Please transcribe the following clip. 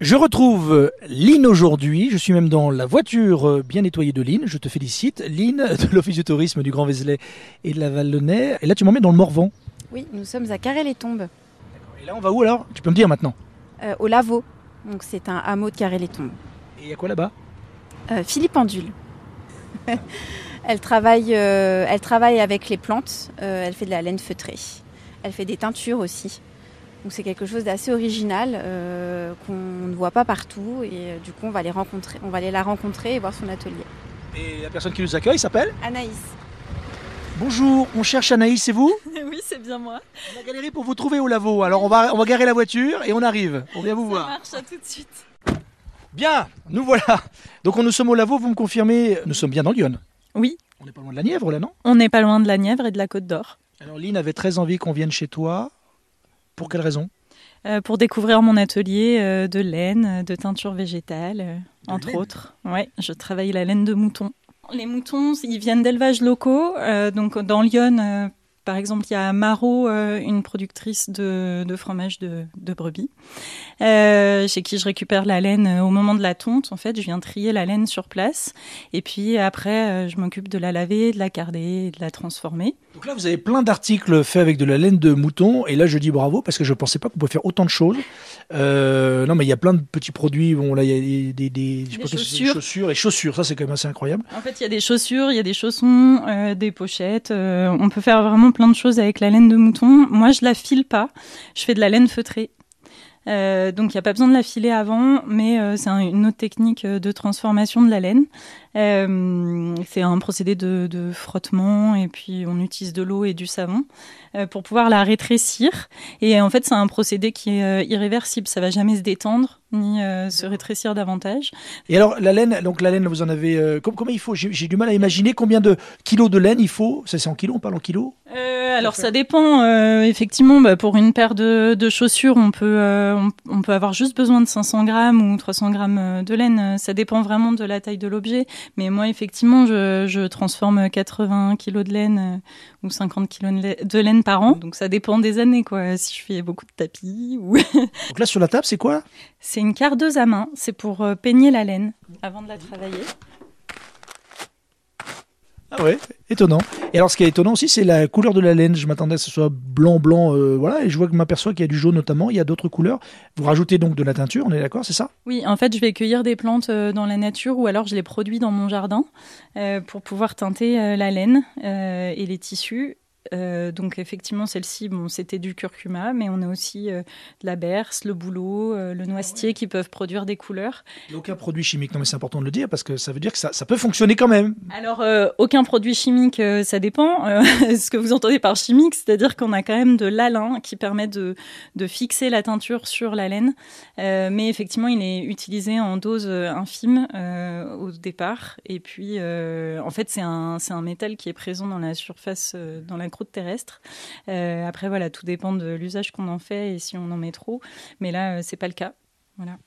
Je retrouve Lynn aujourd'hui. Je suis même dans la voiture euh, bien nettoyée de Lynn. Je te félicite. Lynn de l'Office du tourisme du Grand Vézelay et de la Val-de-Nair. Et là, tu m'emmènes dans le Morvan. Oui, nous sommes à Carré-les-Tombes. Et là, on va où alors? Tu peux me dire maintenant euh, Au Lavaux. Donc, c'est un hameau de Carré-les-Tombes. Et il y a quoi là-bas? Euh, Philippe Pendule. elle, travaille, euh, elle travaille avec les plantes. Elle fait de la laine feutrée. Elle fait des teintures aussi. Donc c'est quelque chose d'assez original euh, qu'on ne voit pas partout et euh, du coup on va les rencontrer, on va aller la rencontrer et voir son atelier. Et la personne qui nous accueille s'appelle? Anaïs. Bonjour, on cherche Anaïs, c'est vous? Oui, c'est bien moi. On a galéré pour vous trouver au Lavaux. Alors on va, on va garer la voiture et on arrive. On vient vous Ça voir. marche, à tout de suite. Bien, nous voilà. Donc nous sommes au Lavaux, vous me confirmez Nous sommes bien dans Lyon. Oui, On n'est pas loin de la Nièvre là, non? On n'est pas loin de la Nièvre et de la Côte d'Or. Alors Lynn avait très envie qu'on vienne chez toi. Pour quelle raison? Euh, pour découvrir mon atelier euh, de laine, euh, de teinture végétale, euh, De entre laine? autres. Ouais, je travaille la laine de mouton. Les moutons, ils viennent d'élevages locaux. euh, donc dans Lyon, euh, par exemple, il y a Marot, euh, une productrice de, de fromage de, de brebis, euh, chez qui je récupère la laine euh, au moment de la tonte. En fait, je viens trier la laine sur place. Et puis après, je m'occupe de la laver, de la carder, de la transformer. Donc là, vous avez plein d'articles faits avec de la laine de mouton. Et là, je dis bravo parce que je ne pensais pas qu'on pouvait faire autant de choses. Euh, non, mais il y a plein de petits produits. Bon, là, il y a des, je chaussures. chaussures. Et chaussures, ça, c'est quand même assez incroyable. En fait, il y a des chaussures, il y a des chaussons, des pochettes. on peut faire vraiment plein de choses avec la laine de mouton. Moi, je la file pas. Je fais de la laine feutrée. Euh, donc, il n'y a pas besoin de la filer avant, mais euh, c'est un- une autre technique euh, de transformation de la laine. Euh, c'est un procédé de, de frottement et puis on utilise de l'eau et du savon pour pouvoir la rétrécir. Et en fait, c'est un procédé qui est irréversible. Ça va jamais se détendre ni se rétrécir davantage. Et alors, la laine, donc la laine, vous en avez. com- combien il faut? J'ai du mal à imaginer combien de kilos de laine il faut? Ça, c'est en kilos, on parle en kilos? Alors ça dépend. euh, effectivement, bah, pour une paire de, de chaussures, on peut, euh, on, on peut avoir juste besoin de 500 grammes ou 300 grammes euh, de laine. Ça dépend vraiment de la taille de l'objet. Mais moi, effectivement, je, je transforme 80 kilos de laine euh, ou 50 kilos de la- de laine par an. Donc ça dépend des années, quoi. Si je fais beaucoup de tapis ou... Donc là, sur la table, c'est quoi? C'est une cardeuse à main. C'est pour peigner la laine avant de la travailler. Ah ouais, étonnant. Et alors, ce qui est étonnant aussi, c'est la couleur de la laine. Je m'attendais à ce que ce soit blanc, blanc, euh, voilà. Et je vois que m'aperçois qu'il y a du jaune notamment. Il y a d'autres couleurs. Vous rajoutez donc de la teinture, on est d'accord, c'est ça? Oui, en fait, je vais cueillir des plantes euh, dans la nature ou alors je les produis dans mon jardin euh, pour pouvoir teinter la laine et les tissus. Euh, donc effectivement, celle-ci, bon, c'était du curcuma, mais on a aussi euh, de la berce, le bouleau, euh, le noisetier qui peuvent produire des couleurs. Aucun produit chimique. Non, mais c'est important de le dire parce que ça veut dire que ça, ça peut fonctionner quand même. Alors, euh, aucun produit chimique, ça dépend. Ce que vous entendez par chimique, c'est-à-dire qu'on a quand même de l'alun qui permet de, de fixer la teinture sur la laine. Mais effectivement, il est utilisé en dose infime au départ. Et puis, en fait, c'est un, un métal qui est présent dans la surface, dans la croûte terrestre. Euh, après, voilà, tout dépend de l'usage qu'on en fait et si on en met trop. Mais là, euh, c'est pas le cas. Voilà.